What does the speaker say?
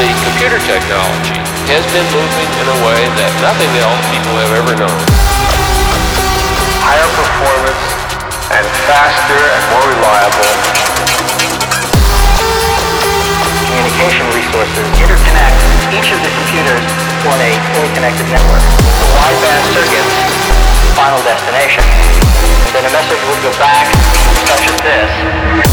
The computer technology has been moving in a way that nothing else people have ever known. Higher performance and faster and more reliable. Communication resources interconnect each of the computers on a fully connected network. The wideband circuits, final destination. And then a message will go back, such as this.